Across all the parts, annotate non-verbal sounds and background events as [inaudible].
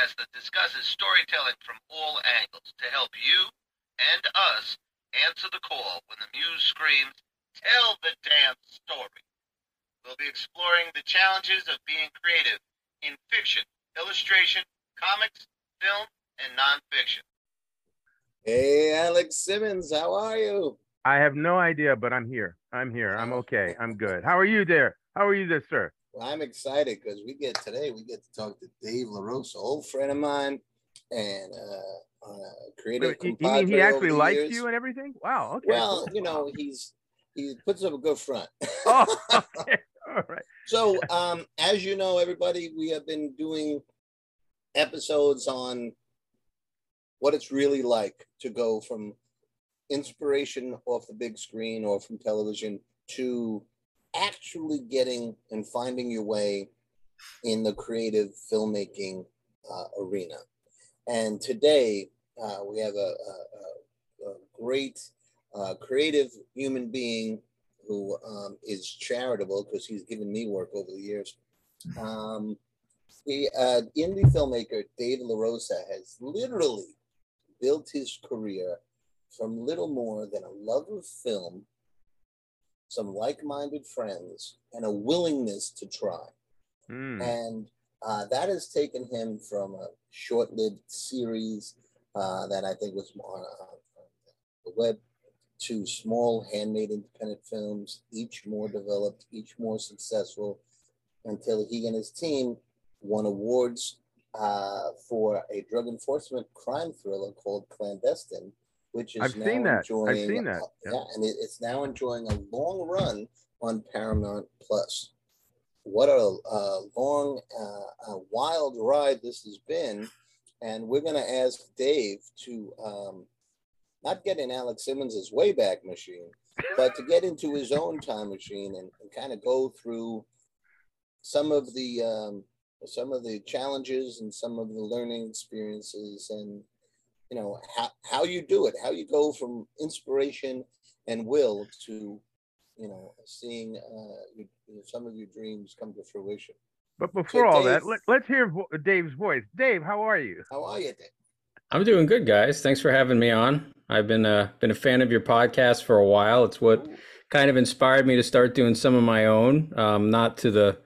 podcast that discusses storytelling from all angles to help you and us answer the call when the muse screams, Tell the damn story. We'll be exploring the challenges of being creative in fiction, illustration, comics, film, and nonfiction. Hey, Alex Simmons, how are you? I have no idea, but I'm here. I'm here. I'm okay. I'm good. How are you there? How are you there, sir? Well, I'm excited because we get today, we get to talk to Dave LaRosa, old friend of mine, and uh, uh creative. You mean he actually likes years. you and everything? Wow. Okay. Well, [laughs] you know, he's he puts up a good front. [laughs] oh, okay. All right. So, um, as you know, everybody, we have been doing episodes on what it's really like to go from inspiration off the big screen or from television to actually getting and finding your way in the creative filmmaking uh, arena. And today uh, we have a, a, a great uh, creative human being who um, is charitable because he's given me work over the years. Um, the uh, indie filmmaker Dave LaRosa has literally built his career from little more than a love of film, some like-minded friends, and a willingness to try. Mm. And uh, that has taken him from a short-lived series uh, that I think was on, on the web to small handmade independent films, each more developed, each more successful, until he and his team won awards uh, for a drug enforcement crime thriller called Clandestine, which is I've now seen that. enjoying. I've seen that. Yeah, yeah and it, it's now enjoying a long run on Paramount Plus. What a, a long, uh, a wild ride this has been, and we're going to ask Dave to um, not get in Alex Simmons's Wayback Machine, [laughs] but to get into his own time machine and, and kind of go through some of the um, some of the challenges and some of the learning experiences and you know how, how you do it how you go from inspiration and will to you know seeing uh, you, you some of your dreams come to fruition. But before so all Dave, that let, us hear vo- dave's voice. Dave how are you? How are you dave? I'm doing good guys. Thanks for having me on. I've been uh, been a fan of your podcast for a while. It's what Ooh. kind of inspired me to start doing some of my own um, not to the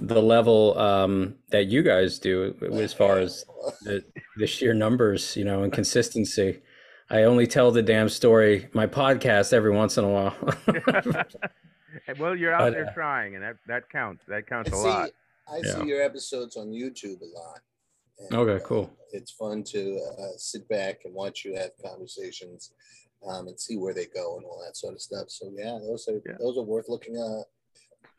the level um, that you guys do as far as [laughs] the, the sheer numbers, you know, and consistency. I only tell the damn story, my podcast every once in a while. [laughs] well, you're out but, there uh, trying, and that, that counts. That counts a see, lot. I yeah. see your episodes on YouTube a lot. And, okay, cool. Uh, it's fun to uh, sit back and watch you have conversations um, and see where they go and all that sort of stuff. So yeah, those are yeah. those are worth looking at.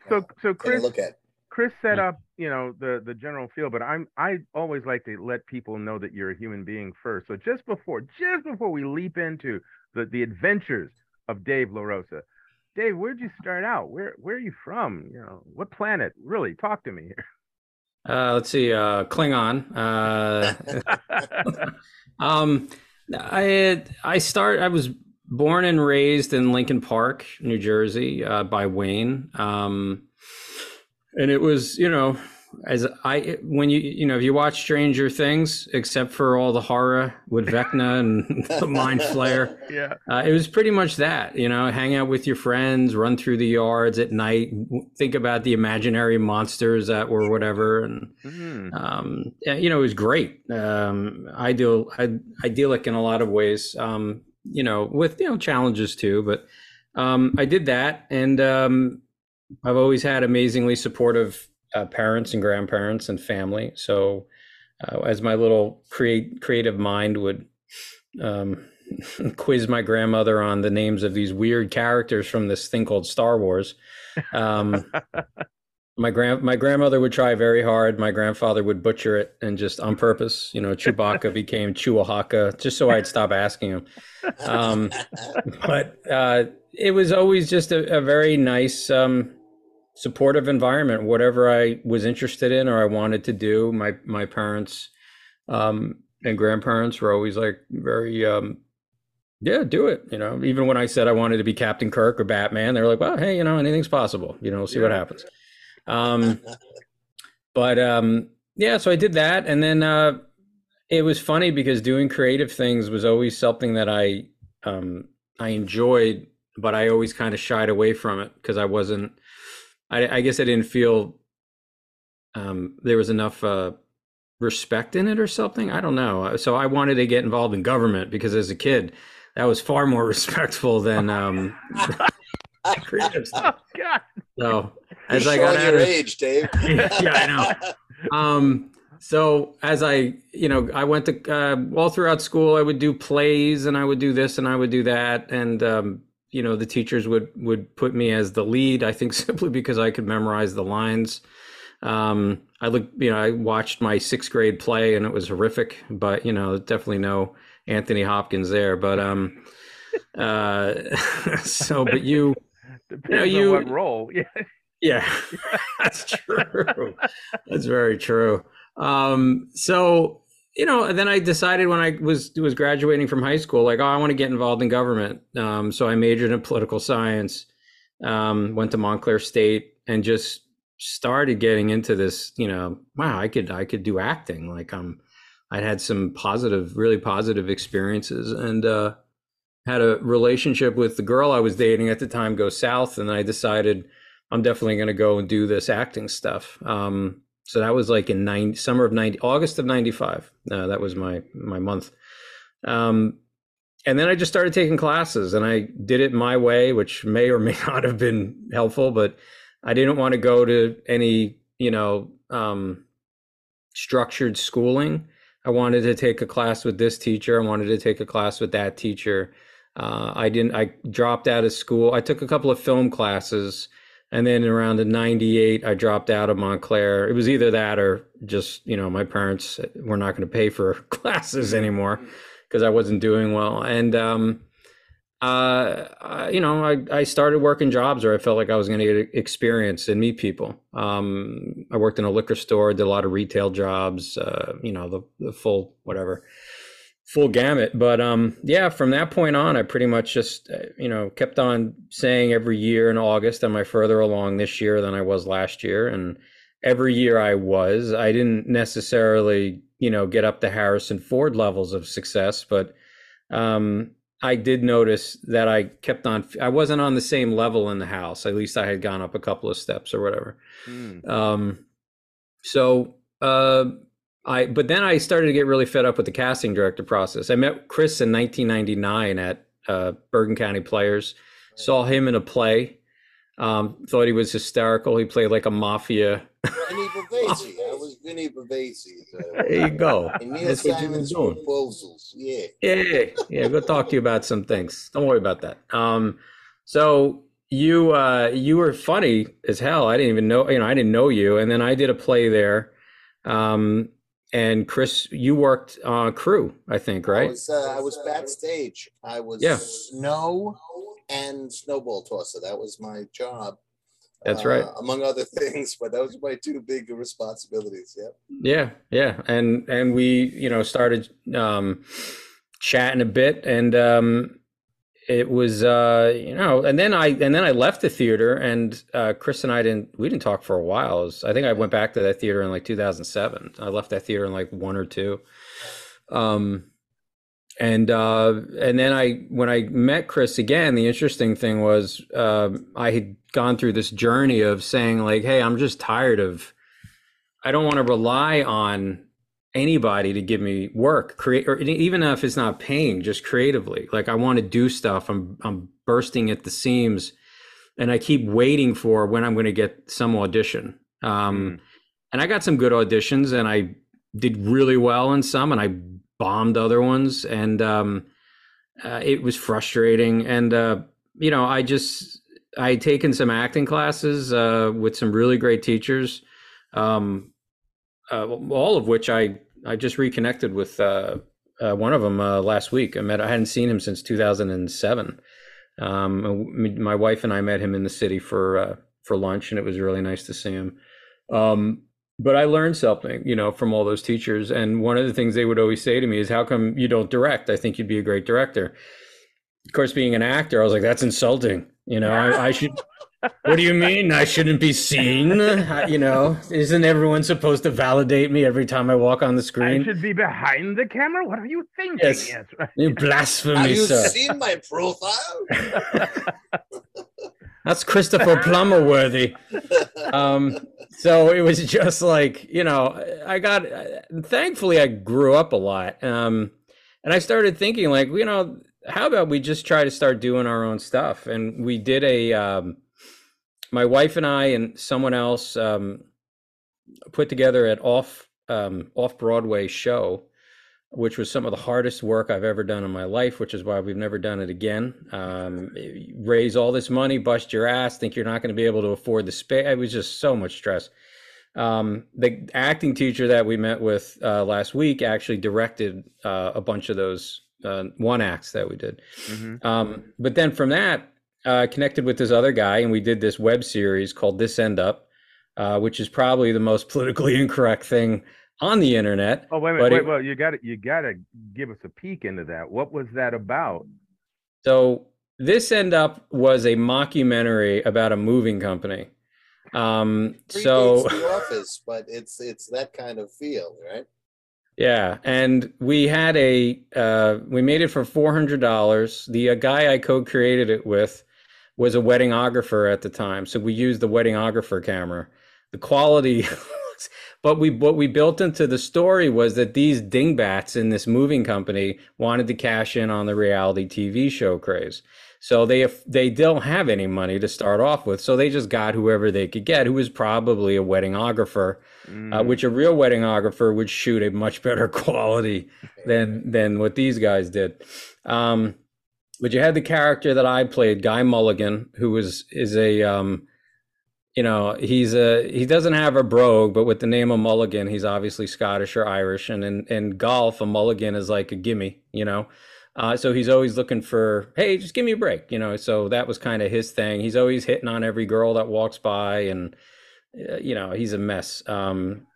So so Chris, look at. Chris set up, you know, the the general feel, but I'm I always like to let people know that you're a human being first. So just before just before we leap into the the adventures of Dave LaRosa, Dave, where'd you start out? Where where are you from? You know, what planet? Really, talk to me here. Uh, let's see, uh, Klingon. Uh, [laughs] [laughs] um, I I start. I was born and raised in Lincoln Park, New Jersey, uh, by Wayne. Um, and it was you know as I when you you know if you watch Stranger Things, except for all the horror with Vecna and [laughs] the Mind Flayer, [laughs] yeah, uh, it was pretty much that. You know, hang out with your friends, run through the yards at night, think about the imaginary monsters that were whatever, and mm-hmm. um, you know, it was great. Um, ideal, idyllic in a lot of ways. Um, you know, with you know challenges too, but um, I did that, and um, I've always had amazingly supportive uh, parents and grandparents and family. So, uh, as my little create creative mind would um, [laughs] quiz my grandmother on the names of these weird characters from this thing called Star Wars, um, [laughs] my grand my grandmother would try very hard. My grandfather would butcher it and just on purpose. You know, Chewbacca [laughs] became Chewahaka just so I'd stop asking him. Um, but uh, it was always just a, a very nice. Um, supportive environment whatever i was interested in or i wanted to do my my parents um, and grandparents were always like very um, yeah do it you know even when i said i wanted to be captain kirk or batman they're like well hey you know anything's possible you know see yeah. what happens um, but um, yeah, so I did that, and then uh, it was funny because doing creative things was always something that I um, I enjoyed, but I always kind of shied away from it because I wasn't. I, I, guess I didn't feel um, there was enough uh, respect in it or something. I don't know. So I wanted to get involved in government because as a kid, that was far more [laughs] respectful than um, [laughs] creative stuff. Oh, God. So as You're I got your of, age, Dave. [laughs] yeah, yeah, I know. Um, so as I, you know, I went to uh, all throughout school. I would do plays, and I would do this, and I would do that, and um, you know, the teachers would would put me as the lead. I think [laughs] simply because I could memorize the lines. Um, I look, you know, I watched my sixth grade play, and it was horrific. But you know, definitely no Anthony Hopkins there. But um, [laughs] uh, [laughs] so but you, Depends you know, you what role, yeah. Yeah, that's true. that's very true. Um, so you know, then I decided when I was was graduating from high school, like, oh, I want to get involved in government. Um, so I majored in political science, um, went to Montclair State, and just started getting into this. You know, wow, I could I could do acting. Like I'm, um, I'd had some positive, really positive experiences, and uh, had a relationship with the girl I was dating at the time go south, and I decided I'm definitely going to go and do this acting stuff. Um, so that was like in nine summer of 90 august of 95 uh, that was my my month. Um, and then i just started taking classes and i did it my way which may or may [laughs] not have been helpful but i didn't want to go to any you know um, structured schooling. I wanted to take a class with this teacher. I wanted to take a class with that teacher. Uh, i didn't i dropped out of school. I took a couple of film classes and then around the 98, I dropped out of Montclair. It was either that or just, you know, my parents were not going to pay for [laughs] classes anymore because I wasn't doing well. And, um, uh, you know, I, I started working jobs where I felt like I was going to get experience and meet people. Um, I worked in a liquor store, did a lot of retail jobs, uh, you know, the, the full whatever full gamut. But um, yeah, from that point on, I pretty much just uh, you know kept on saying every year in August, am I further along this year than I was last year? And every year I was. I didn't necessarily you know get up to Harrison Ford levels of success, but um, I did notice that I kept on. I wasn't on the same level in the house. At least I had gone up a couple of steps or whatever. Mm. Um, so. Uh, I but then I started to get really fed up with the casting director process. I met Chris in 1999 at uh, Bergen County Players. Saw him in a play. Um, thought he was hysterical. He played like a mafia. Vinny [laughs] Bavasi. I was Vinny Bavasi. there you go. That's what you. Proposals. Yeah. Yeah, yeah. Go talk to you about some things. Don't worry about that. Um, so you uh, you were funny as hell. I didn't even know. You know, I didn't know you. And then I did a play there. Um, and Chris, you worked uh, crew, I think, right? I was, uh, I was backstage. I was yeah. snow and snowball tosser. That was my job. That's right. Uh, among other [laughs] things, but those were my two big responsibilities. Yeah. Yeah, yeah, and and we, you know, started um, chatting a bit, and um, it was uh you know and then i and then i left the theater and uh chris and i didn't we didn't talk for a while. Was, i think i went back to that theater in like 2007 i left that theater in like one or two. Um and uh and then i when i met chris again the interesting thing was um i had gone through this journey of saying like hey i'm just tired of i don't want to rely on anybody to give me work create or even if it's not paying just creatively. Like i want to do stuff. I'm i'm bursting at the seams and i keep waiting for when i'm going to get some audition. Um, mm. and i got some good auditions and i did really well in some and i bombed other ones and um, uh, it was frustrating. And uh, you know i just i had taken some acting classes uh, with some really great teachers. Um, uh, all of which I I just reconnected with uh, uh, one of them uh, last week. I met I hadn't seen him since 2007. Um, my wife and I met him in the city for uh, for lunch, and it was really nice to see him. Um, but I learned something, you know, from all those teachers. And one of the things they would always say to me is, "How come you don't direct? I think you'd be a great director." Of course, being an actor, I was like, "That's insulting." You know, I, I should what do you mean I shouldn't be seen? [laughs] you know, isn't everyone supposed to validate me every time I walk on the screen? I should be behind the camera. What are you thinking? Yes, yes right. you blasphemy, Have you sir. seen my profile? [laughs] That's Christopher Plummer worthy. Um, so it was just like you know, I got. Thankfully, I grew up a lot, um, and I started thinking like, you know, how about we just try to start doing our own stuff? And we did a. Um, my wife and I and someone else um, put together an off um, off Broadway show which was some of the hardest work I've ever done in my life, which is why we've never done it again. Um, raise all this money, bust your ass, think you're not going to be able to afford the space. It was just so much stress. Um, the acting teacher that we met with uh, last week actually directed uh, a bunch of those uh, one acts that we did. Mm-hmm. Um, but then from that, uh, connected with this other guy, and we did this web series called This End Up, uh, which is probably the most [laughs] politically incorrect thing on the internet. Oh wait a minute, wait, it, well you got to you got to give us a peek into that. What was that about? So this end up was a mockumentary about a moving company. Um, so [laughs] the office, but it's it's that kind of feel, right? Yeah, and we had a uh, we made it for four hundred dollars. The uh, guy I co-created it with was a weddingographer at the time, so we used the weddingographer camera. The quality [laughs] but we what we built into the story was that these dingbats in this moving company wanted to cash in on the reality TV show craze. So they they don't have any money to start off with, so they just got whoever they could get, who was probably a weddingographer, uh, mm. uh, which a real weddingographer would shoot a much better [laughs] quality than than what these guys did. Um, but you had the character that I played, Guy Mulligan, who was is a um, you know, he's a he doesn't have a brogue, but with the name of Mulligan, he's obviously Scottish or Irish, and in, in golf, a mulligan is like a gimme, you know. Uh, so he's always looking for, hey, just give me a break, you know. So that was kind of his thing. He's always hitting on every girl that walks by, and uh, you know, he's a mess. Um,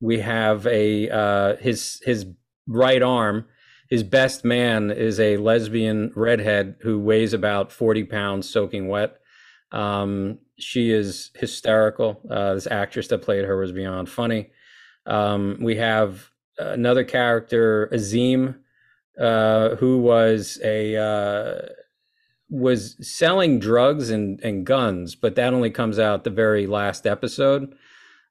we have a uh, his his right arm, his best man is a lesbian redhead who weighs about forty pounds, soaking wet. Um, she is hysterical. Uh, this actress that played her was beyond funny. Um, we have another character, Azim, uh, who was a uh, was selling drugs and, and guns, but that only comes out the very last episode.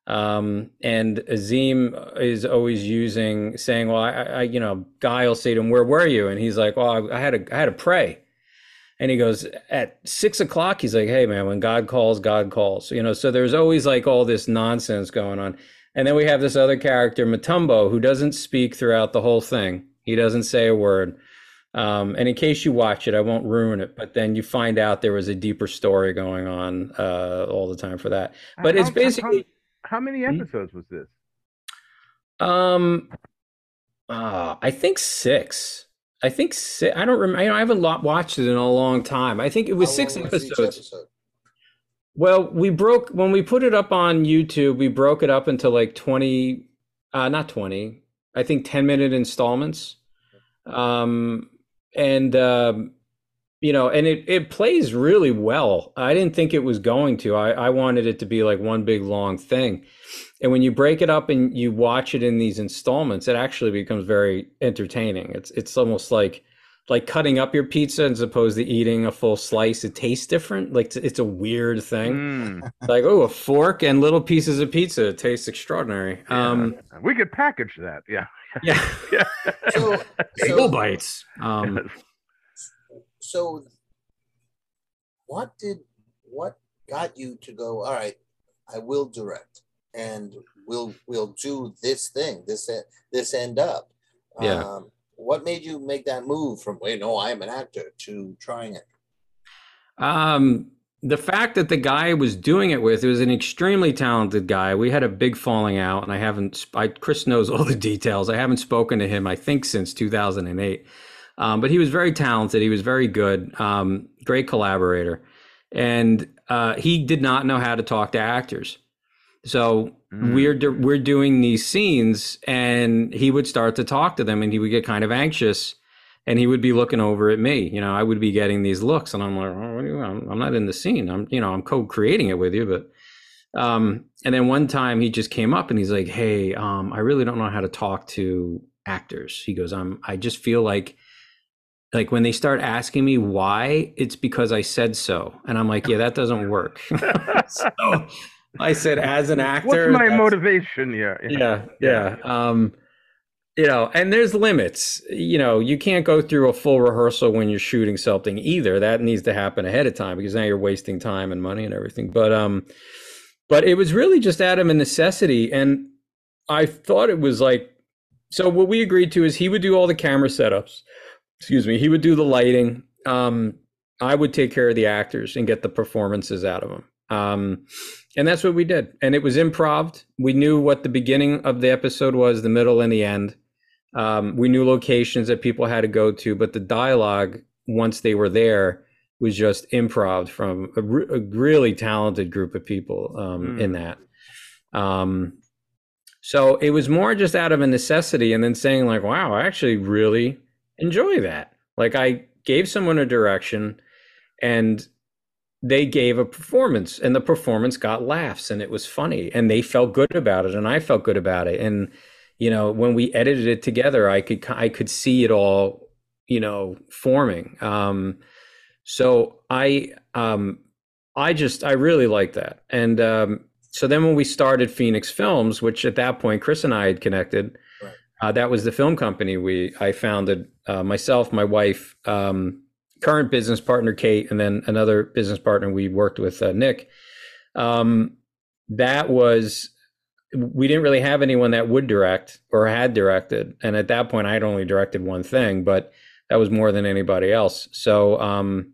Um, and Azim is always using saying, "Well, I, I, you know, Guy will say to him, "Where were you?" And he's like, "Well, I, I had to, I had to pray." and he goes at six o'clock he's like hey man when god calls god calls. You know so there's always like all this nonsense going on. And then we have this other character matumbo who doesn't speak throughout the whole thing. He doesn't say a word. Um, and in case you watch it i won't ruin it but then you find out there was a deeper story going on uh, all the time for that. But it's basically how, how many hmm? episodes was this um uh, i think six I think six. I don't remember. I haven't watched it in a long time. I think it was How six episodes. Episode? Well, we broke when we put it up on YouTube. We broke it up into like twenty, uh, not twenty. I think ten minute installments, um, and um, you know, and it it plays really well. I didn't think it was going to. I I wanted it to be like one big long thing, and when you break it up and you watch it in these installments, it actually becomes very entertaining. It's it's almost like like cutting up your pizza as opposed to eating a full slice. It tastes different. Like it's a weird thing. Mm. Like oh, a fork and little pieces of pizza. It tastes extraordinary. Yeah. Um, we could package that. Yeah. Yeah. [laughs] yeah. So, [laughs] so bites. Um, so, what did what got you to go? All right, I will direct and we'll we'll do this thing, this this end up. Yeah. Um, what made you make that move from wait, no, I am an actor to trying it? Um, the fact that the guy I was doing it with it was an extremely talented guy. We had a big falling out, and I haven't. I, Chris knows all the details. I haven't spoken to him, I think, since 2008. Um, but he was very talented. He was very good. Um, great collaborator, and uh, he did not know how to talk to actors. So mm. we're we're doing these scenes, and he would start to talk to them, and he would get kind of anxious, and he would be looking over at me. You know, I would be getting these looks, and I'm like, oh, I'm, I'm not in the scene. I'm, you know, I'm co-creating it with you, but. Um, and then one time he just came up and he's like, "Hey, um, I really don't know how to talk to actors." He goes, "I'm, I just feel like, like when they start asking me why, it's because I said so." And I'm like, "Yeah, that doesn't work." [laughs] so I said, as an actor, what's my motivation? Yeah, yeah, yeah. yeah. Um, you know and there's limits you know you can't go through a full rehearsal when you're shooting something either that needs to happen ahead of time because now you're wasting time and money and everything but um but it was really just out of a necessity and i thought it was like so what we agreed to is he would do all the camera setups excuse me he would do the lighting. Um i would take care of the actors and get the performances out of them um and that's what we did. And it was improv. We knew what the beginning of the episode was the middle and the end. Um, we knew locations that people had to go to, but the dialogue, once they were there, was just improv from a, re- a really talented group of people um, mm. in that. Um, so it was more just out of a necessity, and then saying like, "Wow, I actually really enjoy that." Like I gave someone a direction, and they gave a performance, and the performance got laughs, and it was funny, and they felt good about it, and I felt good about it, and you know when we edited it together i could i could see it all you know forming um so i um i just i really like that and um so then when we started phoenix films which at that point chris and i had connected. Uh, that was the film company we i founded uh, myself my wife um current business partner kate and then another business partner we worked with uh, nick um that was we didn't really have anyone that would direct or had directed. And at that point, I had only directed one thing, but that was more than anybody else. So, um,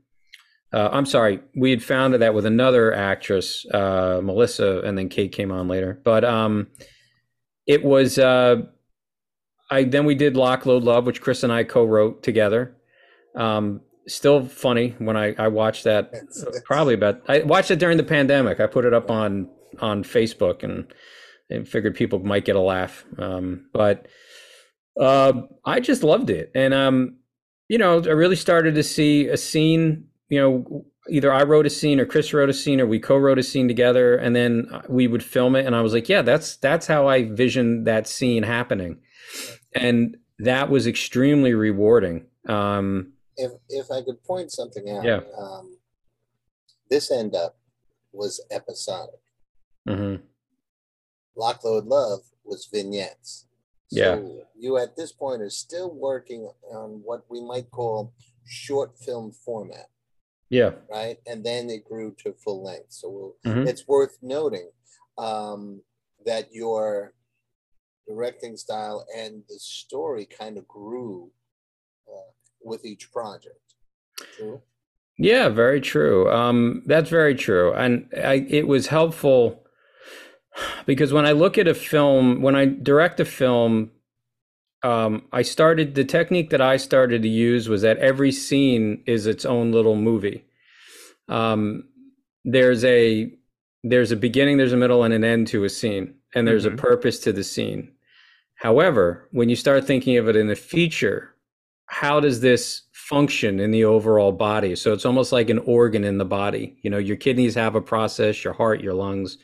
uh, I'm sorry, we had founded that with another actress, uh, Melissa, and then Kate came on later. But um, it was, uh, I then we did Lock Load Love, which Chris and I co-wrote together. Um, still funny when I, I watched that. Probably about I watched it during the pandemic. I put it up on on Facebook and and figured people might get a laugh. Um, but uh, I just loved it, and um, you know, I really started to see a scene. You know, either I wrote a scene or Chris wrote a scene or we co-wrote a scene together, and then we would film it. And I was like, yeah, that's that's how I visioned that scene happening, and that was extremely rewarding. Um, if if I could point something out, yeah. Um, this end up was episodic. Mm-hmm. Lock Load Love was vignettes. So yeah. you at this point are still working on what we might call short film format. Yeah. Right. And then it grew to full length. So we'll, mm-hmm. it's worth noting um, that your directing style and the story kind of grew uh, with each project. True. Yeah, very true. Um, that's very true. And I, it was helpful because when I look at a film, when I direct a film, um, I started the technique that I started to use was that every scene is its own little movie. Um, there's a there's a beginning, there's a middle, and an end to a scene, and there's mm-hmm. a purpose to the scene. However, when you start thinking of it in the feature, how does this function in the overall body? So it's almost like an organ in the body. You know, your kidneys have a process, your heart, your lungs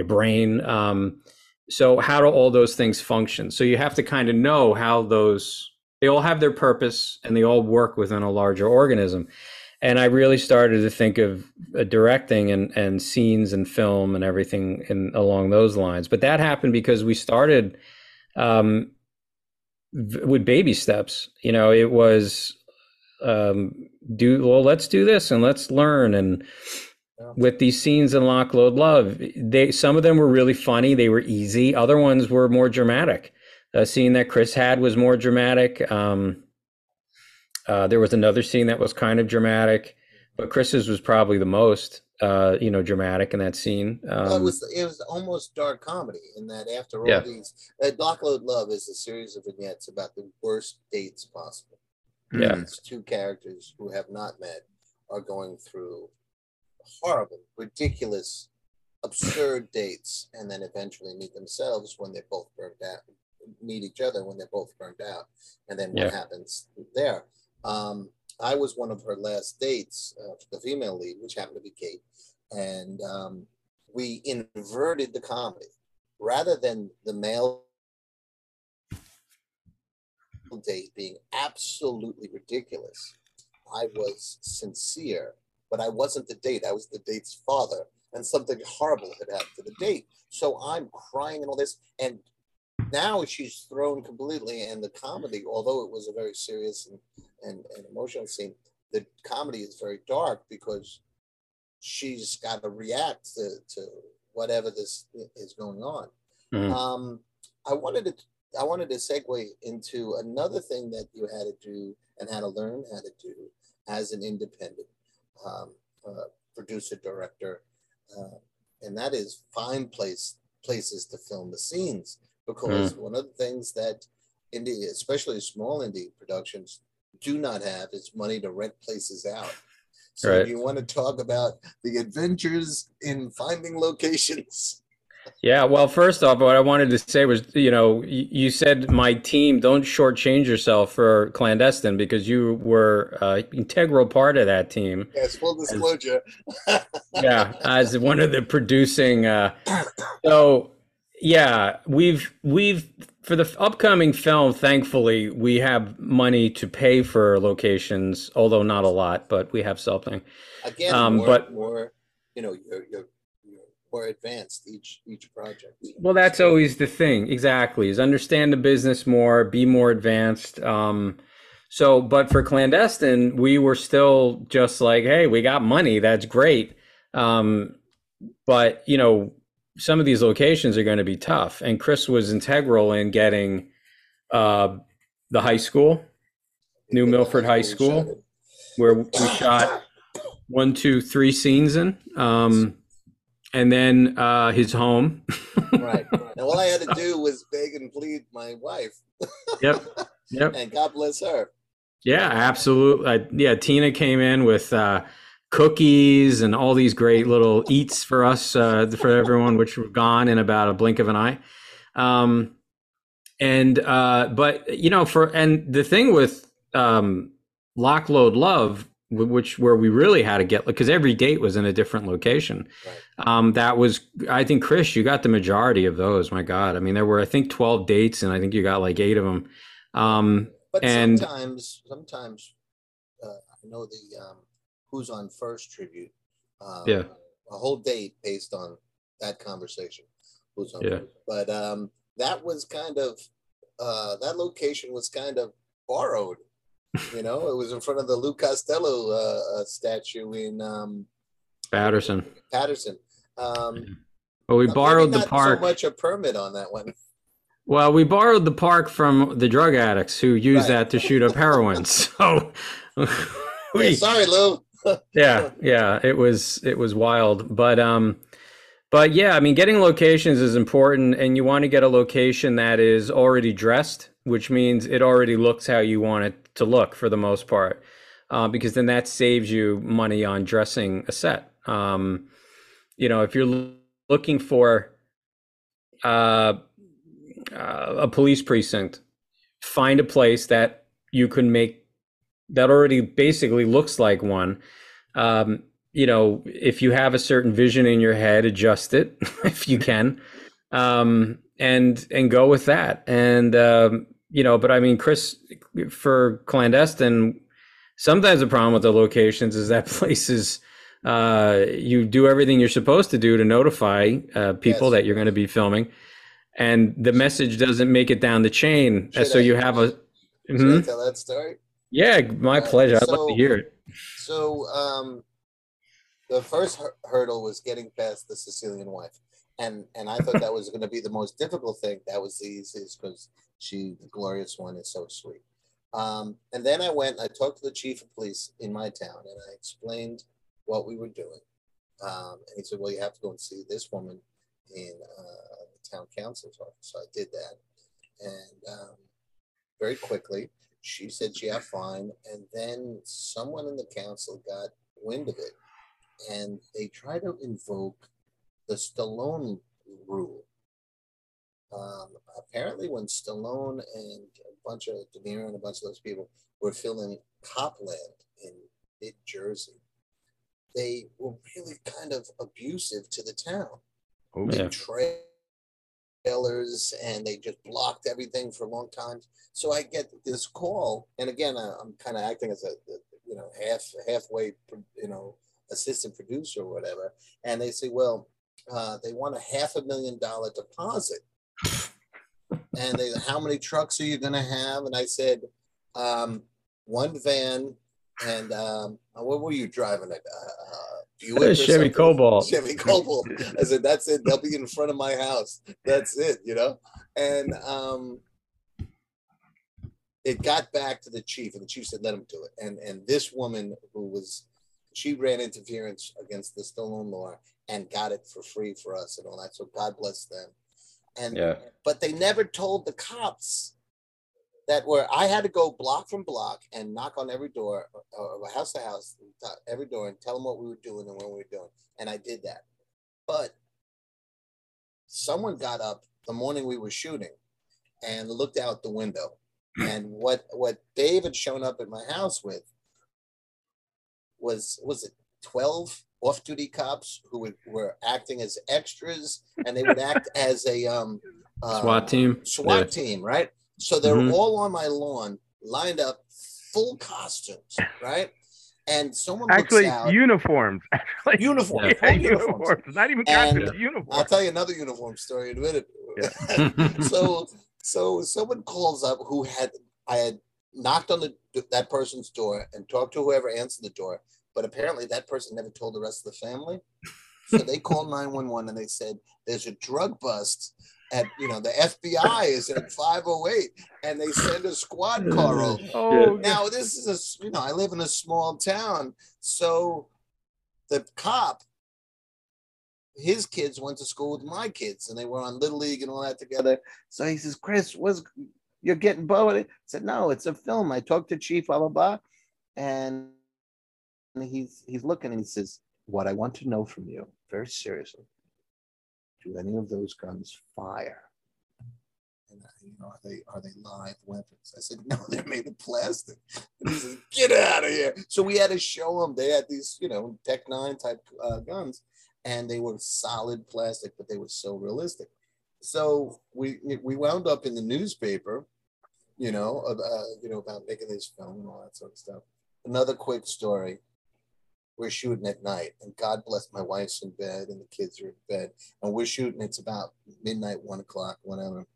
your brain. Um, so how do all those things function? So you have to kind of know how those they all have their purpose and they all work within a larger organism. And I really started to think of uh, directing and, and scenes and film and everything in, along those lines. But that happened because we started um, v- with baby steps. You know, it was um, do well. Let's do this and let's learn and with these scenes in Lock Load Love. They some of them were really funny. They were easy. Other ones were more dramatic. A scene that Chris had was more dramatic. Um, uh, there was another scene that was kind of dramatic, but Chris's was probably the most, uh, you know, dramatic in that scene. Um, well, it was it was almost dark comedy in that after all yeah. these, uh, Lock Load Love is a series of vignettes about the worst dates possible. Yeah, these two characters who have not met are going through horrible, ridiculous, absurd dates, and then eventually meet themselves when they're both burned out, meet each other when they're both burned out, and then what yeah. happens there. Um, I was one of her last dates, uh, the female lead, which happened to be Kate, and um, we inverted the comedy rather than the male date being absolutely ridiculous. I was sincere, but I wasn't the date. I was the date's father, and something horrible had happened to the date. So I'm crying and all this, and now she's thrown completely. And the comedy, although it was a very serious and, and, and emotional scene, the comedy is very dark because she's got to react to, to whatever this is going on. Mm-hmm. Um, I wanted to I wanted to segue into another thing that you had to do and had to learn how to do as an independent um, uh, producer director, uh, and that is find place places to film the scenes because mm. one of the things that indie, especially small indie productions, do not have is money to rent places out. So right. you want to talk about the adventures in finding locations. Yeah, well, first off, what I wanted to say was, you know, you said my team don't shortchange yourself for clandestine because you were an integral part of that team. Yes, full disclosure. As, [laughs] yeah, as one of the producing. Uh, so, yeah, we've we've for the upcoming film. Thankfully, we have money to pay for locations, although not a lot, but we have something. Again, um, more, but more, you know, you're, you're more advanced each each project. Well, that's always the thing. Exactly, is understand the business more, be more advanced. Um, so, but for clandestine, we were still just like, hey, we got money. That's great. Um, but you know, some of these locations are going to be tough. And Chris was integral in getting uh, the high school, New Milford High School, where we shot one, two, three scenes in. Um, and then uh, his home. right. [laughs] And all I had to do was beg and plead my wife. [laughs] yep. Yep. And God bless her. Yeah, absolutely. Yeah, Tina came in with uh, cookies and all these great little eats for us, uh, for everyone, which were gone in about a blink of an eye. Um, and uh, but you know, for and the thing with um, Lock Load Love which where we really had to get because every date was in a different location. Right. Um, that was, I think, Chris, you got the majority of those. My God, I mean, there were I think twelve dates, and I think you got like eight of them. Um, but and sometimes, sometimes uh, I know the um, who's on first tribute. Um, yeah, a whole date based on that conversation. Who's on? Yeah, first. but um, that was kind of uh, that location was kind of borrowed you know, it was in front of the Lou Costello uh, uh, statue in um, Patterson. Paterson. Um, well, we borrowed the park. So much a permit on that one. Well, we borrowed the park from the drug addicts who use right. that to shoot up heroin. [laughs] So, [laughs] we, sorry, Lou. [laughs] yeah, yeah, it was it was wild, but um, but yeah, I mean, getting locations is important, and you want to get a location that is already dressed, which means it already looks how you want it to look for the most part, uh, because then that saves you money on dressing a set. Um, you know, if you're looking for uh, uh, a police precinct, find a place that you can make that already basically looks like one. Um, you know, if you have a certain vision in your head, adjust it [laughs] if you can, um, and and go with that. And um, you know, but I mean, Chris, for clandestine, sometimes the problem with the locations is that [laughs] places uh, you do everything you're supposed to do to notify uh, people yes. that you're going to be filming, and the message doesn't make it down the chain. Should so I, you have a. Should mm-hmm. I tell that story? Yeah, my uh, pleasure. I'd love to hear it. So, um, the first hurdle was getting past the Sicilian wife and and I thought that was going to be the most difficult thing. That was the easiest because she, the glorious one, is so sweet. Um, and then I went. I talked to the chief of police in my town, and I explained what we were doing. Um, and he said, "Well, you have to go and see this woman in uh, the town council's office." So I did that, and um, very quickly she said she had fine. And then someone in the council got wind of it, and they tried to invoke the Stallone rule. um, apparently when Stallone and a bunch of De Niro and a bunch of those people were filming Cop Land in mid Jersey, they were really kind of abusive to the town. Oh, yeah. Trailers and they just blocked everything for a long time. So I get this call, and again, I'm kind of acting as a, you know half halfway, you know, assistant producer or whatever, and they say, well, uh, they want a half a million dollar deposit and they, how many trucks are you going to have? And I said, um, one van. And um, what were you driving? At? Uh, uh Chevy Cobalt. Chevy Cobalt. I said, that's it. They'll be in front of my house. That's it, you know? And um, it got back to the chief, and the chief said, let him do it. And, and this woman who was, she ran interference against the Stallone law and got it for free for us and all that. So God bless them. And yeah. but they never told the cops that were I had to go block from block and knock on every door, or uh, house to house, every door, and tell them what we were doing and when we were doing. And I did that. But someone got up the morning we were shooting and looked out the window. And what what Dave had shown up at my house with was was it 12 off-duty cops who would, were acting as extras, and they would act as a um, uh, SWAT team. SWAT yeah. team, right? So they're mm-hmm. all on my lawn, lined up, full costumes, [laughs] right? And someone actually out, uniforms. [laughs] Actually, uniforms, yeah, uniforms. uniforms. Not even costumes, uniforms. I'll tell you another uniform story in a minute. Yeah. [laughs] so, so someone calls up who had I had knocked on the that person's door and talked to whoever answered the door but apparently that person never told the rest of the family. So they called 911 and they said, there's a drug bust at, you know, the FBI is at 508 and they send a squad car over. Oh, now, this is a, you know, I live in a small town. So the cop, his kids went to school with my kids and they were on Little League and all that together. So he says, Chris, what's, you're getting bored? I said, no, it's a film. I talked to Chief, blah, blah, blah. And and he's he's looking and he says, "What I want to know from you, very seriously, do any of those guns fire?" And you know, are they are they live weapons? I said, [laughs] "No, they're made of plastic." And he says, "Get out of here!" So we had to show them. They had these, you know, Tech Nine type uh, guns, and they were solid plastic, but they were so realistic. So we we wound up in the newspaper, you know, uh, you know about making this film and all that sort of stuff. Another quick story we're shooting at night. And god bless my wife's in bed and the kids are in bed. And we're shooting it's about midnight one o'clock whatever.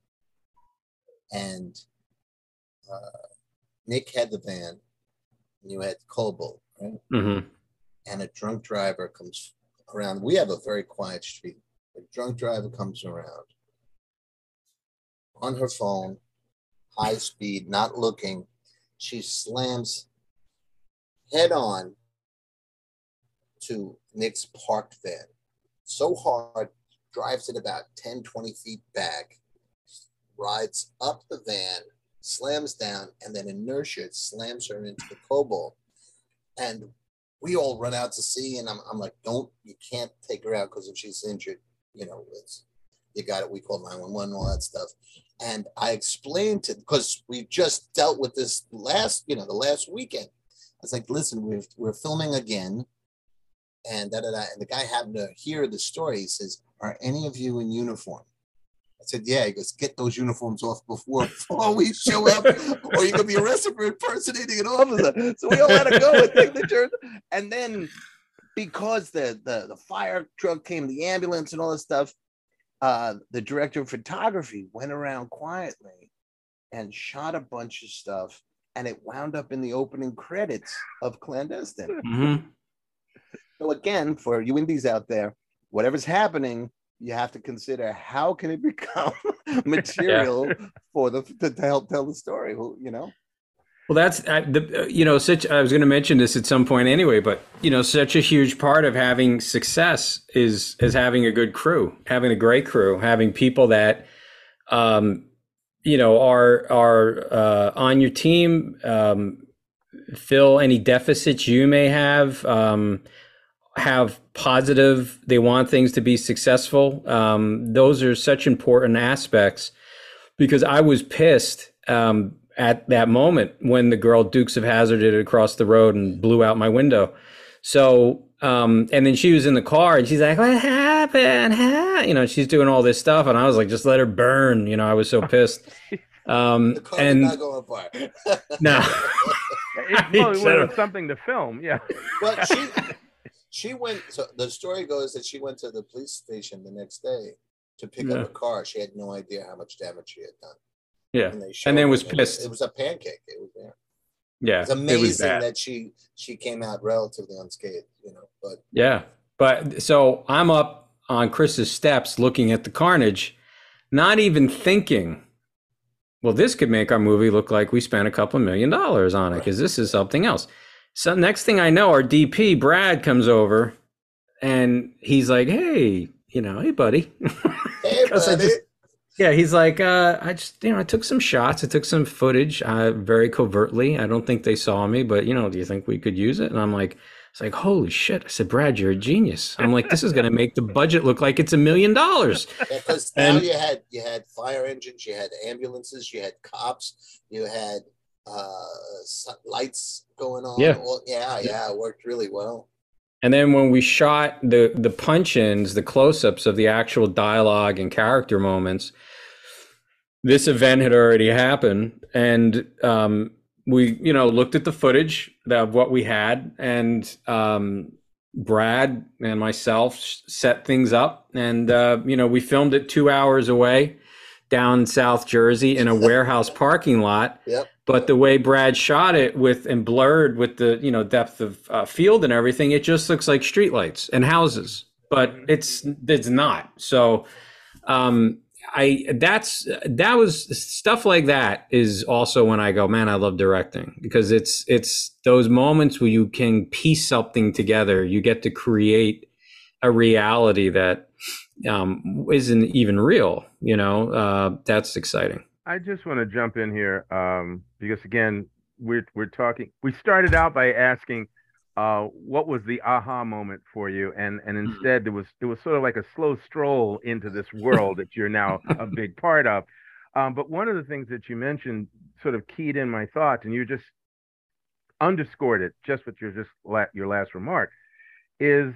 And uh, nick had the van and you had cobalt right? Mm-hmm. and a drunk driver comes around. We have a very quiet street. A drunk driver comes around on her phone high speed not looking. She slams head on to Nick's parked van so hard, drives it about 10, 20 feet back, rides up the van, slams down, and then inertia slams her into the cobalt. And we all run out to see, and I'm, I'm like, don't, you can't take her out because if she's injured, you know, it's, you got it. We call 911, all that stuff. And I explained to, because we just dealt with this last, you know, the last weekend. I was like, listen, we're, we're filming again and da da da. And the guy happened to hear the story. He says, "Are any of you in uniform?" I said, "Yeah." He goes, "Get those uniforms off before before we show up, or you're gonna be arrested for impersonating an officer." So we all had to go and take the turn. And then because the the the fire truck came, the ambulance, and all this stuff, uh, the director of photography went around quietly and shot a bunch of stuff, and it wound up in the opening credits of Clandestine. Mm-hmm. So again, for you indies out there, whatever's happening, you have to consider how can it [laughs] become [laughs] material yeah. for the to, to, help tell the story. You know. Well, that's uh, the you know such. I was going to mention this at some point anyway, but you know, such a huge part of having success is is having a good crew, having a great crew, having people that, um, you know, are are uh, on your team, um, fill any deficits you may have. Um, have positive, they want things to be successful. Um, those are such important aspects because I was pissed um, at that moment when the girl Dukes of Hazzard it across the road and blew out my window. So, um, and then she was in the car and she's like, "What happened?" You know, she's doing all this stuff, and I was like, "Just let her burn." You know, I was so [laughs] pissed. Um, and not going far. no, [laughs] it, well, it [laughs] was something to film. Yeah. But she she went. So the story goes that she went to the police station the next day to pick yeah. up a car. She had no idea how much damage she had done. Yeah, and, and then was pissed. It was, it was, a pancake. It was there. Yeah, it's amazing it was that she she came out relatively unscathed. You know, but yeah, but so I'm up on Chris's steps looking at the carnage, not even thinking. Well, this could make our movie look like we spent a couple million dollars on it because right. this is something else. So next thing I know, our DP Brad comes over, and he's like, "Hey, you know, hey, buddy." Hey, [laughs] buddy. Just, yeah, he's like, uh, I just, you know, I took some shots. I took some footage, uh, very covertly. I don't think they saw me, but you know, do you think we could use it? And I'm like, it's like, holy shit! I said, Brad, you're a genius. I'm like, this is going to make the budget look like it's a million dollars. Because now you had you had fire engines, you had ambulances, you had cops, you had uh, lights going on. Yeah, well, yeah, yeah. It worked really well. And then when we shot the the punch-ins, the close-ups of the actual dialogue and character moments, this event had already happened, and um, we you know looked at the footage of what we had, and um, Brad and myself set things up, and uh, you know we filmed it two hours away down South Jersey in a [laughs] warehouse parking lot. Yep. But the way Brad shot it with and blurred with the you know depth of uh, field and everything, it just looks like streetlights and houses. But it's it's not. So um, I that's that was stuff like that is also when I go, man, I love directing because it's it's those moments where you can piece something together. You get to create a reality that um, isn't even real. You know, uh, that's exciting. I just want to jump in here um, because again, we're we're talking. We started out by asking, uh, what was the aha moment for you, and and mm-hmm. instead it was it was sort of like a slow stroll into this world that you're now a [laughs] big part of. Um, but one of the things that you mentioned sort of keyed in my thoughts, and you just underscored it just with your just la- your last remark, is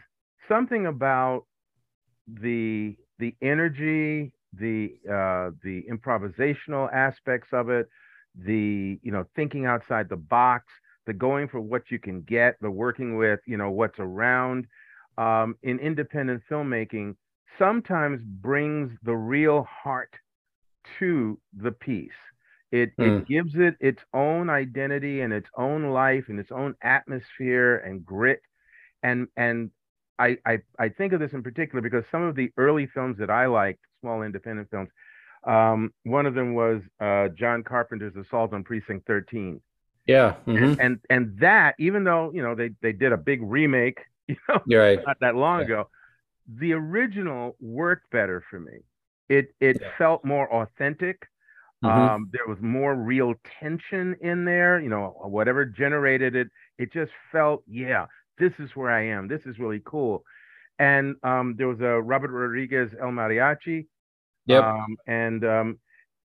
something about the the energy the uh, the improvisational aspects of it, the you know thinking outside the box, the going for what you can get, the working with you know what's around. Um, in independent filmmaking, sometimes brings the real heart to the piece. It, mm. it hmm. gives it its own identity and its own life and its own atmosphere and grit. And and I, I I think of this in particular because some of the early films that I liked small independent films. Um, one of them was uh, John Carpenter's Assault on Precinct 13. Yeah, mm-hmm. and, and, and that even though you know they they did a big remake, [laughs] you know, right. not that long yeah. ago, the original worked better for me. It it yeah. felt more authentic. Mm-hmm. Um, there was more real tension in there. You know, whatever generated it, it just felt yeah, this is where I am. This is really cool and um, there was a Robert Rodriguez El Mariachi. Yep. Um, and um,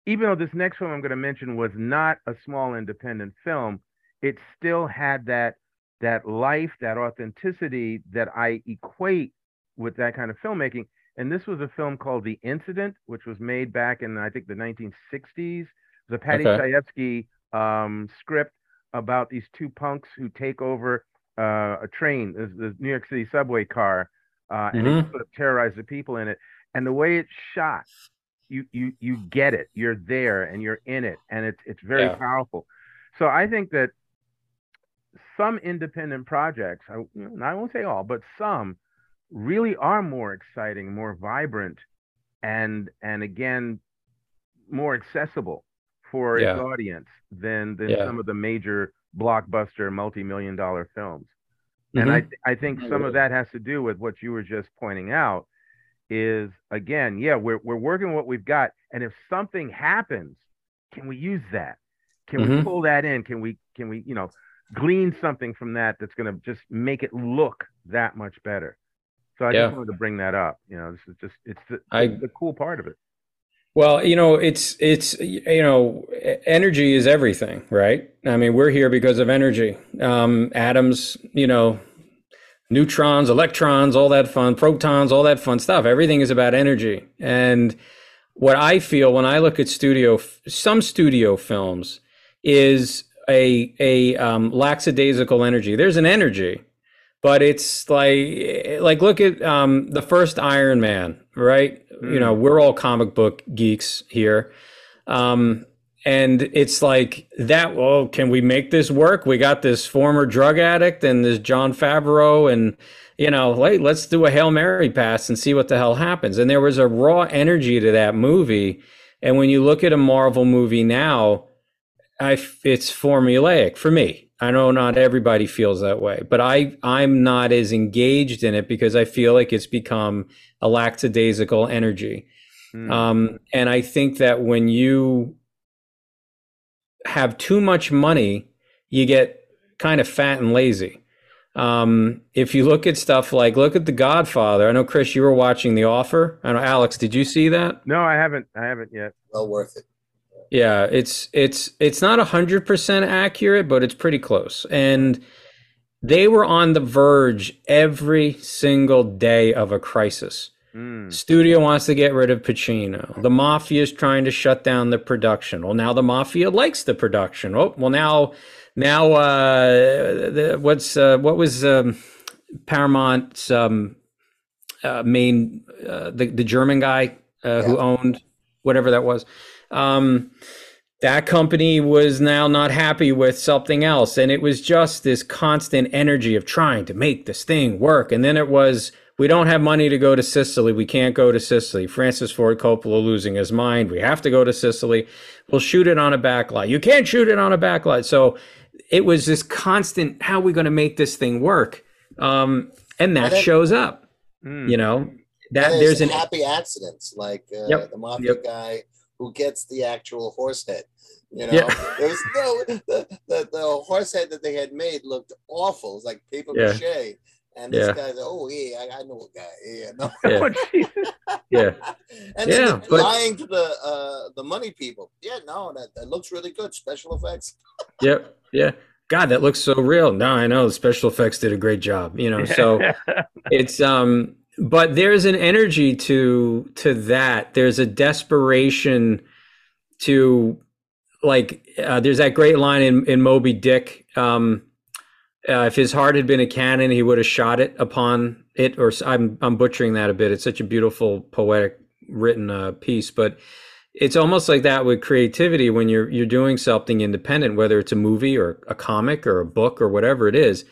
even though this next film I'm going to mention was not a small independent film, it still had that that life, that authenticity that I equate with that kind of filmmaking. And this was a film called The Incident, which was made back in I think the 1960s. The Paddy okay. Chayefsky um, script about these two punks who take over uh, a train, the, the New York City subway car, uh, and mm-hmm. it sort of terrorize the people in it. And the way it's shot, you you you get it. You're there and you're in it, and it's it's very yeah. powerful. So I think that some independent projects, I, I won't say all, but some really are more exciting, more vibrant, and and again more accessible for yeah. its audience than than yeah. some of the major blockbuster multi-million dollar films. And mm-hmm. I th- I think some of that has to do with what you were just pointing out is again, yeah, we're we're working what we've got. And if something happens, can we use that? Can mm-hmm. we pull that in? Can we can we, you know, glean something from that that's gonna just make it look that much better. So I yeah. just wanted to bring that up. You know, this is just it's the, I, the cool part of it. Well, you know, it's it's you know, energy is everything, right? I mean, we're here because of energy. Um, atoms, you know, neutrons, electrons, all that fun, protons, all that fun stuff. Everything is about energy. And what I feel when I look at studio, some studio films, is a a um, lackadaisical energy. There's an energy, but it's like like look at um, the first Iron Man, right? Mm. You know, we're all comic book geeks here. Um, and it's like that. Well, can we make this work? We got this former drug addict and this Jon Favreau, and you know, like let's do a hail mary pass and see what the hell happens. And there was a raw energy to that movie. And when you look at a Marvel movie now, I it's formulaic for me. I know not everybody feels that way, but I I'm not as engaged in it because I feel like it's become a lackadaisical energy. Mm. Um, and I think that when you have too much money, you get kind of fat and lazy. Um, if you look at stuff like look at The Godfather, I know Chris, you were watching The Offer. I know Alex, did you see that? No, I haven't. I haven't yet. Well worth it. Yeah, it's it's it's not hundred percent accurate, but it's pretty close. And they were on the verge every single day of a crisis. Mm. Studio wants to get rid of Pacino. The mafia is trying to shut down the production. Well, now the mafia likes the production. Oh, well now, now uh, the, what's uh, what was um, Paramount's um, uh, main uh, the the German guy uh, yeah. who owned whatever that was. Um, that company was now not happy with something else. And it was just this constant energy of trying to make this thing work. And then it was, we don't have money to go to Sicily. We can't go to Sicily. Francis Ford Coppola losing his mind. We have to go to Sicily. We'll shoot it on a backlot. You can't shoot it on a backlot. So it was this constant, how are we going to make this thing work? Um, and that shows up, mm. you know, that there's, there's an happy accidents like uh, yep. the mafia yep. guy who gets the actual horse head. You know, yeah. there was no the, the, the horse head that they had made looked awful. It was like paper yeah. mache. And this yeah. guy's like, oh yeah, I, I know a guy. Yeah, no. yeah. [laughs] yeah. [laughs] and yeah, but, lying to the uh, the money people. Yeah, no, that, that looks really good. Special effects. [laughs] yep. Yeah. God, that looks so real. No, I know the special effects did a great job. You know, so it's um but there's an energy to to that. There's a desperation to like uh, there's that great line in in moby dick um, uh, if his heart had been a cannon he would have shot it upon it or i'm i'm butchering that a bit. It's such a beautiful poetic written uh, piece but it's almost like that with creativity when you're you're doing something independent whether it's a movie or a comic or a book or whatever it is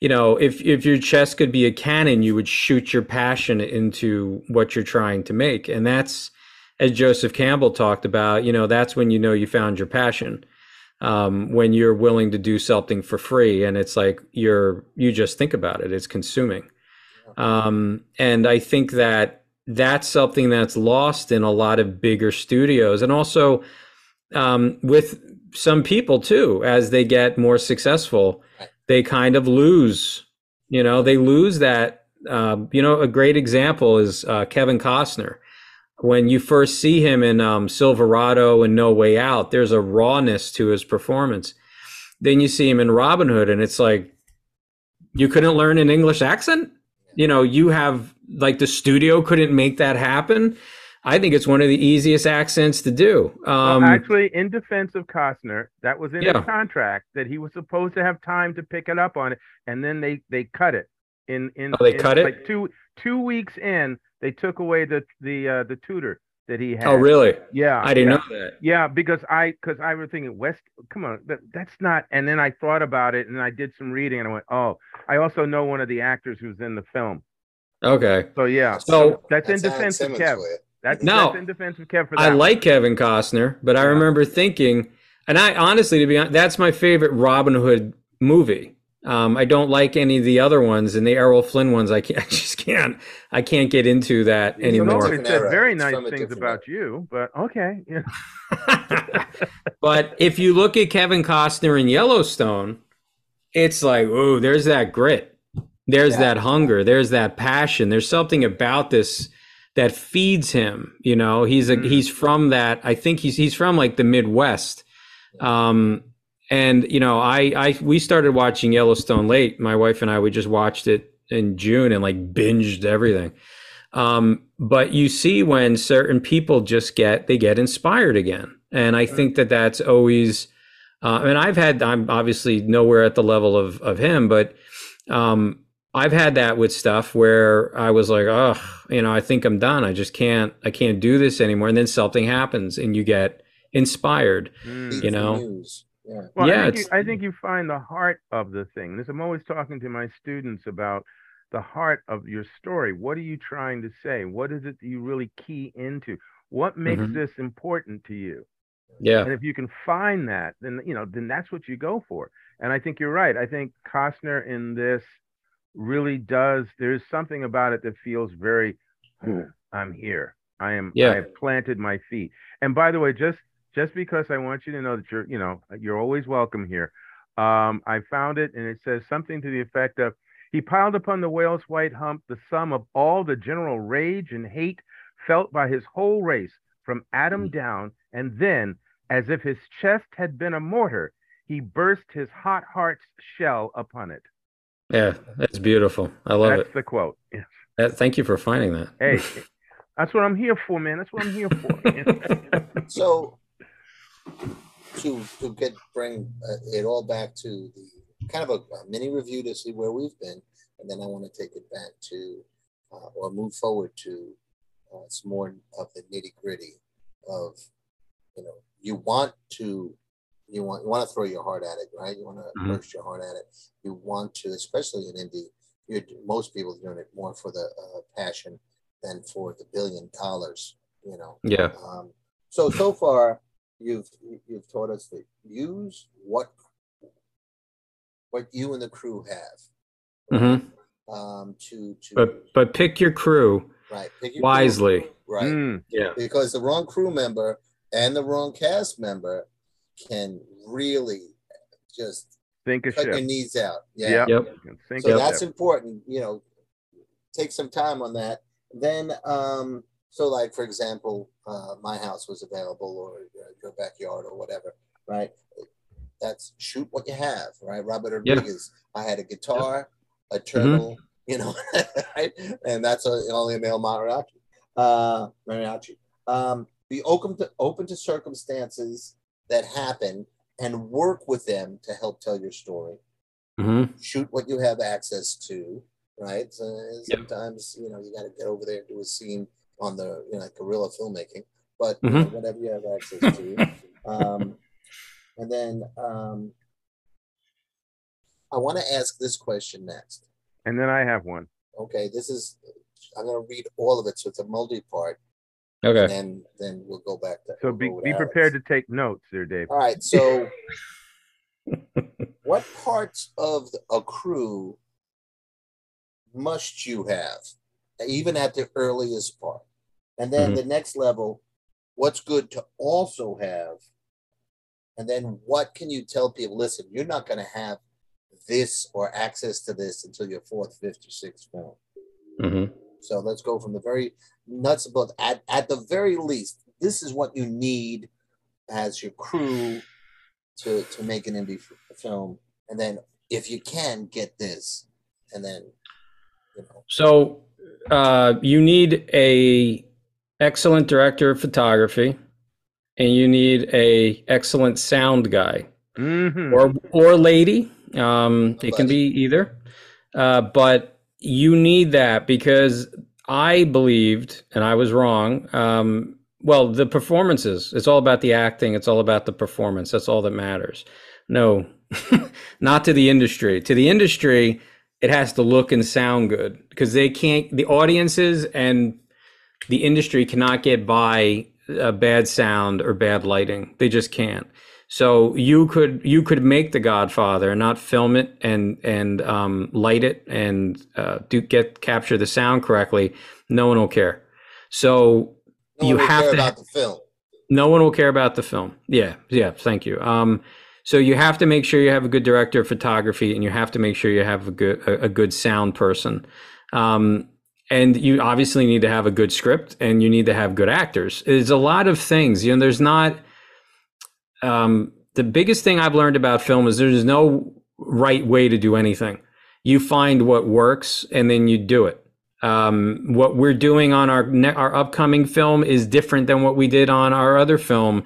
you know, if if your chest could be a cannon, you would shoot your passion into what you're trying to make, and that's as Joseph Campbell talked about. You know, that's when you know you found your passion. Um, when you're willing to do something for free, and it's like you're you just think about it, it's consuming. Um, and I think that that's something that's lost in a lot of bigger studios, and also um, with some people too, as they get more successful they kind of lose. You know, they lose that. Uh, you know, a great example is uh, Kevin Costner. When you first see him in um, Silverado and No Way Out, there's a rawness to his performance. Then you see him in Robin Hood, and it's like you couldn't learn an English accent. You know, you have like the studio couldn't make that happen. I think it's one of the easiest accents to do. Um, well, actually, in defense of Costner, that was in yeah. his contract that he was supposed to have time to pick it up on it, and then they they cut it. In in oh, they in, cut it like two two weeks in, they took away the the uh, the tutor that he had. Oh, really? Yeah, I didn't yeah. know that. Yeah, because I because I was thinking West. Come on, that, that's not. And then I thought about it, and I did some reading, and I went, oh, I also know one of the actors who's in the film. Okay. So yeah, so, so that's, that's in defense of Kev. That's, no, that's in defense of Kev. I like Kevin Costner, but I remember thinking, and I honestly, to be honest, that's my favorite Robin Hood movie. Um, I don't like any of the other ones, and the Errol Flynn ones. I, can't, [laughs] I just can't. I can't get into that anymore. He said very nice things about era. you, but okay. [laughs] Yeah. [laughs] but if you look at Kevin Costner in Yellowstone, it's like, oh, there's that grit. there's yeah. that hunger there's that passion there's something about this that feeds him you know? He's a mm. he's from that i think he's he's from like the midwest. Um and you know i i we started watching yellowstone late. My wife and i we just watched it in june and like binged everything. Um but you see when certain people just get they get inspired again. And i think that that's always uh, and i've had i'm obviously nowhere at the level of of him but um I've had that with stuff where I was like, oh, you know, I think I'm done. I just can't, I can't do this anymore. And then something happens and you get inspired, mm. you know? Yeah. Well, yeah, I think, you, I think you find the heart of the thing. This, I'm always talking to my students about the heart of your story. What are you trying to say? What is it that you really key into? What makes mm-hmm. this important to you? Yeah. And if you can find that, then you know, then that's what you go for. And I think you're right. I think Costner in this really does. There's something about it that feels very, I'm here. I am. Yeah. I have planted my feet. And by the way, just just because I want you to know that you're, you know, you're always welcome here. Um, I found it, and it says something to the effect of, "He piled upon the whale's white hump the sum of all the general rage and hate felt by his whole race, from Adam mm-hmm. down, and then, as if his chest had been a mortar, he burst his hot heart's shell upon it." Yeah, that's beautiful. I love that's it. That's the quote. Yes. Uh, thank you for finding that. Hey, [laughs] that's what I'm here for, man. That's what I'm here for. [laughs] so, to to get bring uh, it all back to the kind of a, a, mini review to see where we've been, and then I want to take it back to uh, or move forward to uh, some more of the nitty gritty of you know you want to you want you want to throw your heart at it, right? You want to mm-hmm. burst your heart at it. You want to, especially in indie, you're, most people are doing it more for the uh, passion than for the billion dollars. You know. Yeah. Um, so so [laughs] far, you've you've taught us to use what what you and the crew have. Mm-hmm. Um, to to but but pick your crew right pick your wisely crew, right mm, yeah because the wrong crew member and the wrong cast member can really just think of cut ship. your knees out. Yeah. Yep. So that's important. You know, take some time on that. Then, um, so like for example, uh, my house was available, or uh, your backyard, or whatever, right? That's shoot what you have, right? Robert Rodriguez. I had a guitar, a mm-hmm. turtle, mm-hmm. you know, [laughs] right? And that's a, only a male mariachi. Uh, mariachi. Um, be open to open to circumstances that happen and work with them to help tell your story. Mm-hmm. Shoot what you have access to, right? So sometimes yep. you know you got to get over there and do a scene on the you know like guerrilla filmmaking, but mm-hmm. you know, whatever you have access to. um, and then um, I want to ask this question next. And then I have one. Okay, this is I'm going to read all of it, so it's a multi-part. Okay. And then then we'll go back to. So be be prepared to take notes, there, Dave. All right. So, [laughs] what parts of a crew must you have, even at the earliest part, and then mm-hmm. the next level, what's good to also have, and then what can you tell people? Listen, you're not going to have this or access to this until your fourth, fifth, or sixth film. Mm-hmm. So let's go from the very nuts about at, at the very least, this is what you need as your crew to to make an indie film. And then if you can get this, and then you know. So uh, you need a excellent director of photography, and you need a excellent sound guy, mm-hmm. or or lady. Um, it can be either, uh, but you need that because I believed, and I was wrong. Um, well, the performances, it's all about the acting, it's all about the performance. That's all that matters. No, [laughs] not to the industry. To the industry, it has to look and sound good because they can't, the audiences and the industry cannot get by a bad sound or bad lighting. They just can't. So you could you could make The Godfather and not film it and and um, light it and uh, do get capture the sound correctly. No one will care. So no you have to about the film. No one will care about the film. Yeah, yeah. Thank you. Um, So you have to make sure you have a good director of photography, and you have to make sure you have a good a, a good sound person. Um, and you obviously need to have a good script, and you need to have good actors. There's a lot of things. You know, there's not. Um, the biggest thing I've learned about film is there's no right way to do anything. You find what works, and then you do it. Um, what we're doing on our ne- our upcoming film is different than what we did on our other film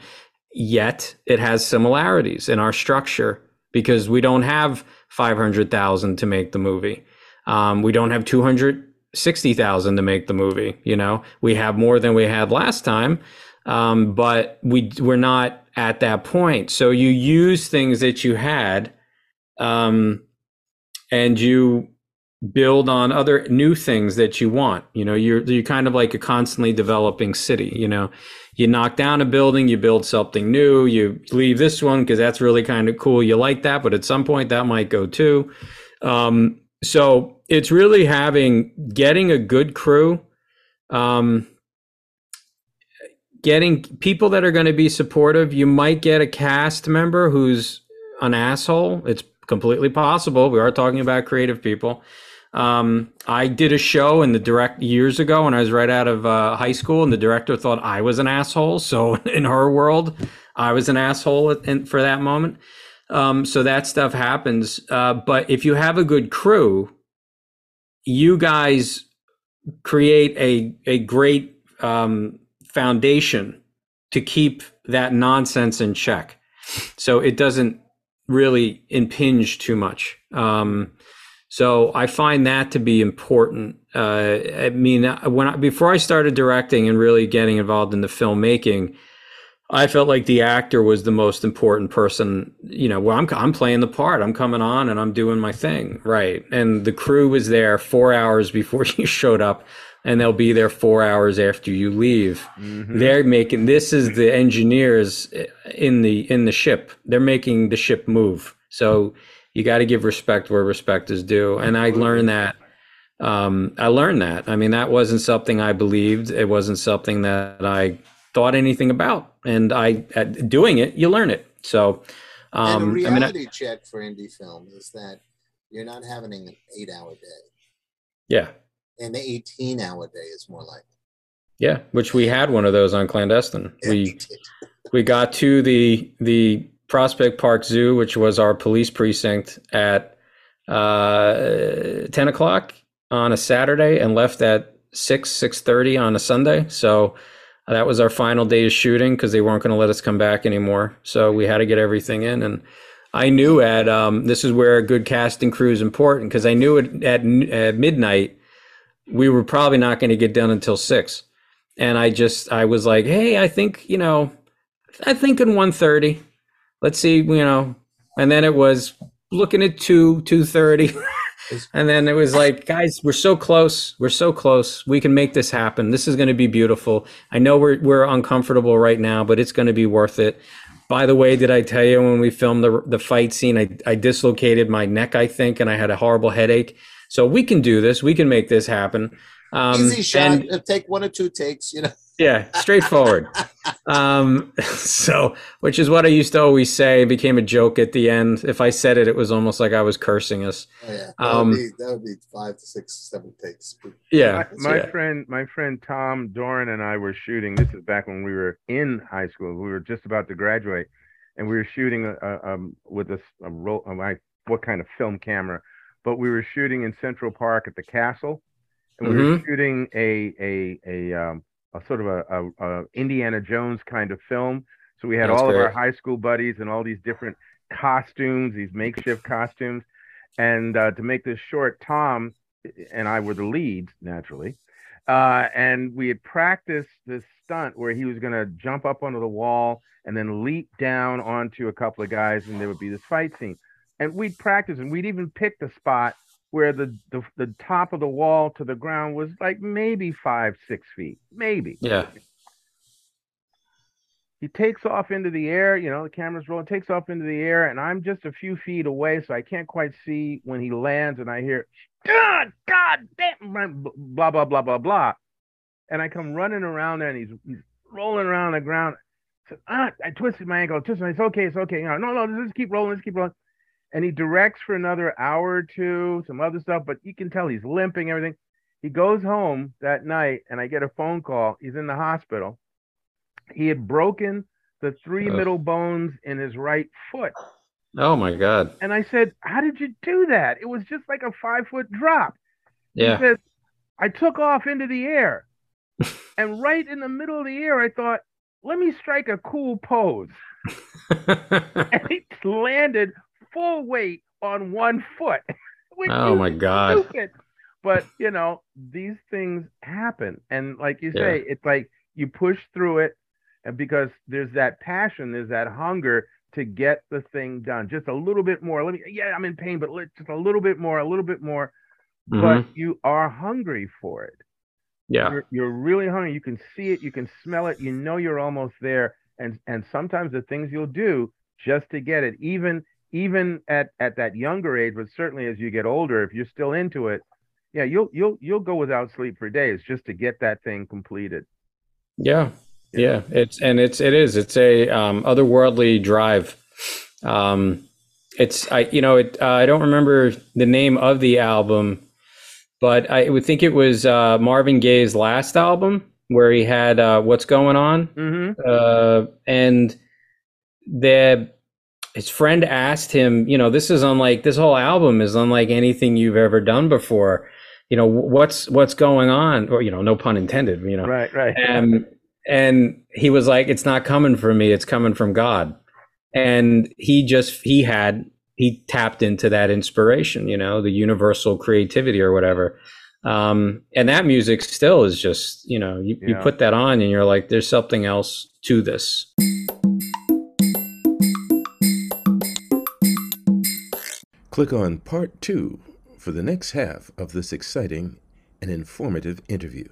yet it has similarities in our structure because we don't have 500,000 to make the movie. Um, we don't have 260,000 to make the movie. You know, we have more than we had last time, um, but we we're not at that point. So you use things that you had, um, and you build on other new things that you want. You know, you're you're kind of like a constantly developing city. You know, you knock down a building, you build something new, you leave this one because that's really kind of cool. You like that, but at some point that might go too. Um, so it's really having getting a good crew, um, getting people that are going to be supportive. You might get a cast member who's an asshole. It's completely possible. We are talking about creative people. Um, I did a show in the direct years ago when I was right out of uh, high school, and the director thought I was an asshole. So [laughs] in her world, I was an asshole in, for that moment. Um, so that stuff happens. Uh, but if you have a good crew, you guys create a a great um, foundation to keep that nonsense in check, so it doesn't really impinge too much. Um, so I find that to be important. Uh, I mean, when I, before I started directing and really getting involved in the filmmaking, I felt like the actor was the most important person. You know, well, I'm I'm playing the part. I'm coming on and I'm doing my thing, right? And the crew was there four hours before [laughs] you showed up, and they'll be there four hours after you leave. Mm-hmm. They're making this is the engineers in the in the ship. They're making the ship move. So you got to give respect where respect is due. And I learned that. Um, I learned that. I mean, that wasn't something I believed. It wasn't something that I thought anything about. And I, doing it, you learn it. So, um, and a reality I mean, I, check for indie film is that you're not having an eight-hour day. Yeah. An 18-hour day is more likely. Yeah, which we had one of those on clandestine. Yeah, we [laughs] we got to the the Prospect Park Zoo, which was our police precinct, at uh, ten o'clock on a Saturday, and left at six six thirty on a Sunday. So that was our final day of shooting because they weren't going to let us come back anymore. So we had to get everything in, and I knew at um, this is where a good casting crew is important because I knew it at, at midnight we were probably not going to get done until six, and I just I was like, hey, I think you know, I think in one thirty let's see, you know, and then it was looking at two, two thirty. [laughs] and then it was like, guys, we're so close. We're so close. We can make this happen. This is going to be beautiful. I know we're we're uncomfortable right now, but it's going to be worth it. By the way, did I tell you when we filmed the the fight scene, I I dislocated my neck, I think, and I had a horrible headache. So we can do this. We can make this happen. Um, Easy shot. And, take one or two takes, you know. [laughs] Yeah, straightforward. [laughs] um, [laughs] so, which is what I used to always say. It became a joke at the end. If I said it, it was almost like I was cursing us. Oh, yeah, that, um, would be, that would be five to six, seven takes. Yeah, my, my yeah. friend, my friend Tom Doran and I were shooting. This is back when we were in high school. We were just about to graduate, and we were shooting a, a, um, with a, a roll. What kind of film camera? But we were shooting in Central Park at the castle, and we mm-hmm. were shooting a a a um, a sort of a, a, a Indiana Jones kind of film. So we had That's all great. of our high school buddies and all these different costumes, these makeshift costumes. And uh, to make this short, Tom and I were the leads, naturally. Uh, and we had practiced this stunt where he was going to jump up onto the wall and then leap down onto a couple of guys, and there would be this fight scene. And we'd practice, and we'd even pick a spot where the, the the top of the wall to the ground was like maybe five six feet maybe yeah he takes off into the air you know the camera's rolling takes off into the air and i'm just a few feet away so i can't quite see when he lands and i hear god god damn blah blah blah blah blah and i come running around there and he's, he's rolling around the ground So, ah, I twisted my ankle. I twisted my. It's okay. It's okay. Know, no, no. Let's keep rolling. Let's keep rolling. And he directs for another hour or two, some other stuff, but you can tell he's limping. Everything. He goes home that night, and I get a phone call. He's in the hospital. He had broken the three Ugh. middle bones in his right foot. Oh my god! And I said, "How did you do that? It was just like a five foot drop." Yeah. He says, "I took off into the air, [laughs] and right in the middle of the air, I thought, let me strike a cool pose." [laughs] [laughs] and he landed full weight on one foot. [laughs] oh my god! Stupid. But you know, these things happen, and like you say, yeah. it's like you push through it, and because there's that passion, there's that hunger to get the thing done. Just a little bit more. Let me, yeah, I'm in pain, but let, just a little bit more, a little bit more. Mm-hmm. But you are hungry for it. Yeah. You're, you're, really hungry. You can see it, you can smell it, you know you're almost there. And and sometimes the things you'll do just to get it, even even at at that younger age, but certainly as you get older, if you're still into it, yeah, you'll you'll you'll go without sleep for days just to get that thing completed. Yeah. Yeah, it's and it's it is it's a um, otherworldly drive. Um, it's I you know it uh, I don't remember the name of the album, but I would think it was uh, Marvin Gaye's last album where he had uh, "What's Going On," mm-hmm. uh, and the his friend asked him, you know, this is unlike this whole album is unlike anything you've ever done before. You know, what's what's going on, or you know, no pun intended. You know, right, right. And and he was like it's not coming from me it's coming from god and he just he had he tapped into that inspiration you know the universal creativity or whatever um and that music still is just you know you, yeah. you put that on and you're like there's something else to this click on part two for the next half of this exciting and informative interview